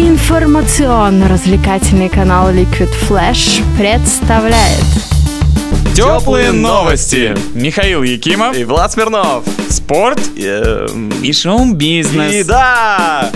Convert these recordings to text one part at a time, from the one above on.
Информационно-развлекательный канал Liquid Flash представляет Теплые новости. Михаил Якимов. И Влад Смирнов. Спорт Эм, и шоу-бизнес. И да!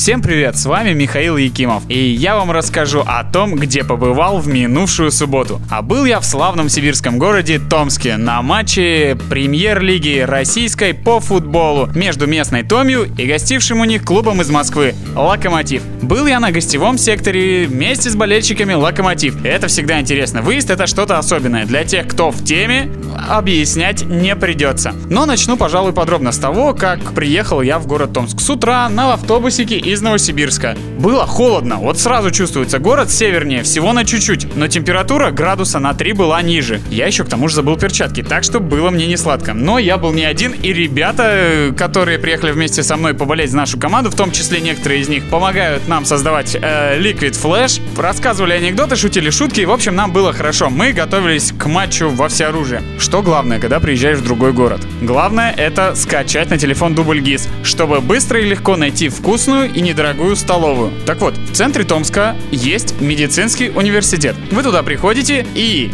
Всем привет, с вами Михаил Якимов. И я вам расскажу о том, где побывал в минувшую субботу. А был я в славном сибирском городе Томске на матче премьер-лиги российской по футболу между местной Томью и гостившим у них клубом из Москвы Локомотив. Был я на гостевом секторе вместе с болельщиками Локомотив. Это всегда интересно. Выезд это что-то особенное. Для тех, кто в теме, объяснять не придется. Но начну, пожалуй, подробно с того, как приехал я в город Томск. С утра на автобусике из Новосибирска. Было холодно, вот сразу чувствуется, город севернее, всего на чуть-чуть, но температура градуса на 3 была ниже. Я еще к тому же забыл перчатки, так что было мне не сладко. Но я был не один, и ребята, э, которые приехали вместе со мной поболеть за нашу команду, в том числе некоторые из них, помогают нам создавать э, Liquid Flash, рассказывали анекдоты, шутили шутки, и в общем нам было хорошо. Мы готовились к матчу во всеоружие. Что главное, когда приезжаешь в другой город? Главное это скачать на телефон дубль ГИС, чтобы быстро и легко найти вкусную недорогую столовую. Так вот, в центре Томска есть медицинский университет. Вы туда приходите и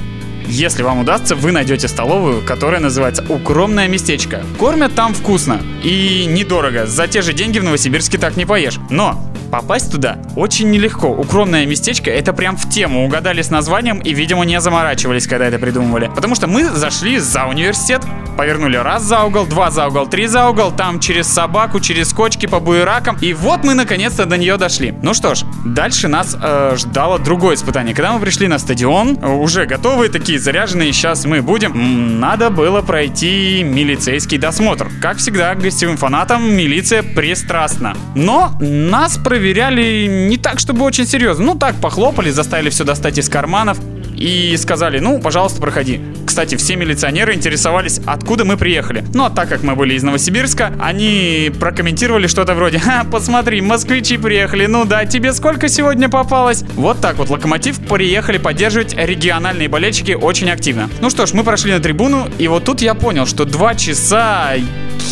если вам удастся, вы найдете столовую, которая называется «Укромное местечко». Кормят там вкусно и недорого. За те же деньги в Новосибирске так не поешь. Но Попасть туда очень нелегко. Укромное местечко это прям в тему. Угадали с названием и, видимо, не заморачивались, когда это придумывали. Потому что мы зашли за университет, повернули раз за угол, два за угол, три за угол, там через собаку, через кочки по буеракам. И вот мы наконец-то до нее дошли. Ну что ж, дальше нас э, ждало другое испытание. Когда мы пришли на стадион, уже готовые, такие заряженные, сейчас мы будем, надо было пройти милицейский досмотр. Как всегда, гостевым фанатам милиция пристрастна. Но нас проверяли не так, чтобы очень серьезно. Ну так, похлопали, заставили все достать из карманов и сказали, ну, пожалуйста, проходи. Кстати, все милиционеры интересовались, откуда мы приехали. Ну, а так как мы были из Новосибирска, они прокомментировали что-то вроде «Ха, посмотри, москвичи приехали, ну да, тебе сколько сегодня попалось?» Вот так вот Локомотив приехали поддерживать региональные болельщики очень активно. Ну что ж, мы прошли на трибуну, и вот тут я понял, что два часа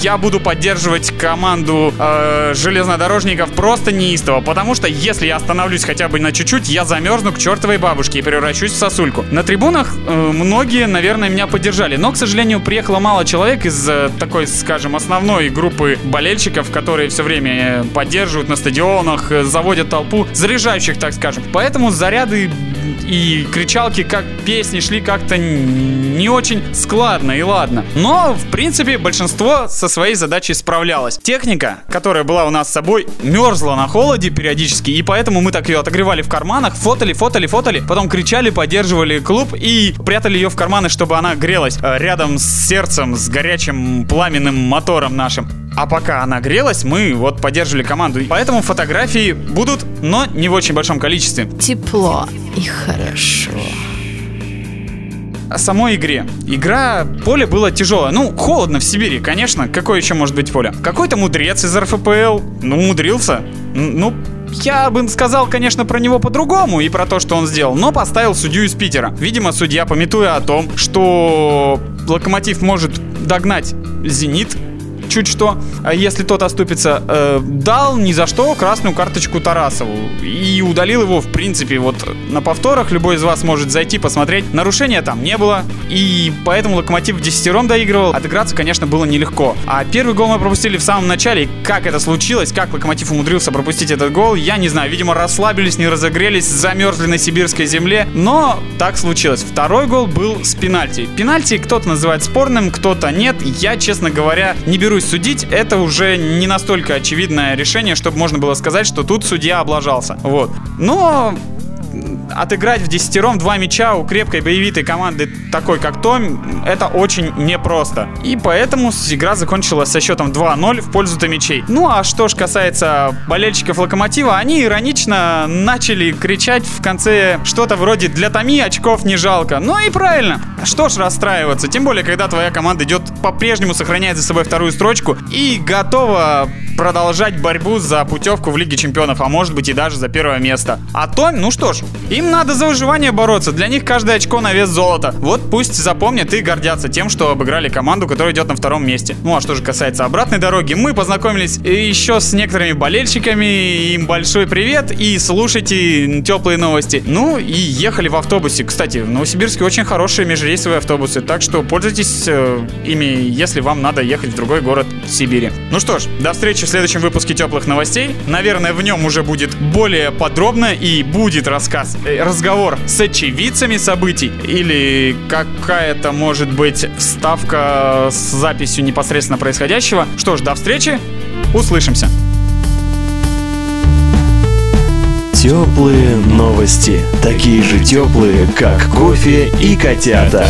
я буду поддерживать команду э, железнодорожников просто неистово, потому что если я остановлюсь хотя бы на чуть-чуть, я замерзну к чертовой бабушке и превращусь в сосульку. На трибунах э, многие, наверное, меня поддержали, но, к сожалению, приехало мало человек из э, такой, скажем, основной группы болельщиков, которые все время э, поддерживают на стадионах, э, заводят толпу, заряжающих, так скажем. Поэтому заряды и кричалки, как песни шли как-то не очень складно и ладно. Но, в принципе, большинство со своей задачей справлялось. Техника, которая была у нас с собой, мерзла на холоде периодически, и поэтому мы так ее отогревали в карманах, фотали, фотали, фотали, потом кричали, поддерживали клуб и прятали ее в карманы, чтобы она грелась э, рядом с сердцем, с горячим пламенным мотором нашим. А пока она грелась, мы вот поддерживали команду. Поэтому фотографии будут, но не в очень большом количестве. тепло и хорошо. О самой игре. Игра, поле было тяжелое. Ну, холодно в Сибири, конечно. Какое еще может быть поле? Какой-то мудрец из РФПЛ. Ну, умудрился. Ну, я бы сказал, конечно, про него по-другому и про то, что он сделал, но поставил судью из Питера. Видимо, судья, пометуя о том, что Локомотив может догнать Зенит, чуть что, а если тот оступится, э, дал ни за что красную карточку Тарасову и удалил его, в принципе, вот на повторах любой из вас может зайти посмотреть. Нарушения там не было, и поэтому Локомотив десятером доигрывал. Отыграться, конечно, было нелегко. А первый гол мы пропустили в самом начале. Как это случилось, как Локомотив умудрился пропустить этот гол, я не знаю. Видимо, расслабились, не разогрелись, замерзли на сибирской земле, но так случилось. Второй гол был с пенальти. Пенальти кто-то называет спорным, кто-то нет. Я, честно говоря, не берусь судить. Это уже не настолько очевидное решение, чтобы можно было сказать, что тут судья облажался. Вот. Но отыграть в десятером два мяча у крепкой боевитой команды, такой как Том, это очень непросто. И поэтому игра закончилась со счетом 2-0 в пользу Томичей. Ну а что ж касается болельщиков Локомотива, они иронично начали кричать в конце что-то вроде «Для Томи очков не жалко». Ну и правильно. Что ж расстраиваться, тем более, когда твоя команда идет по-прежнему сохраняет за собой вторую строчку и готова продолжать борьбу за путевку в Лиге Чемпионов, а может быть и даже за первое место. А Том, ну что ж, Им надо за выживание бороться. Для них каждое очко на вес золота. Вот пусть запомнят и гордятся тем, что обыграли команду, которая идет на втором месте. Ну а что же касается обратной дороги, мы познакомились еще с некоторыми болельщиками. Им большой привет и слушайте теплые новости. Ну и ехали в автобусе. Кстати, в Новосибирске очень хорошие межрейсовые автобусы, так что пользуйтесь э, ими, если вам надо ехать в другой город Сибири. Ну что ж, до встречи в следующем выпуске теплых новостей. Наверное, в нем уже будет более подробно и будет рассказ, разговор с очевидцами событий или какая-то, может быть, вставка с записью непосредственно происходящего. Что ж, до встречи, услышимся. Теплые новости. Такие же теплые, как кофе и котята.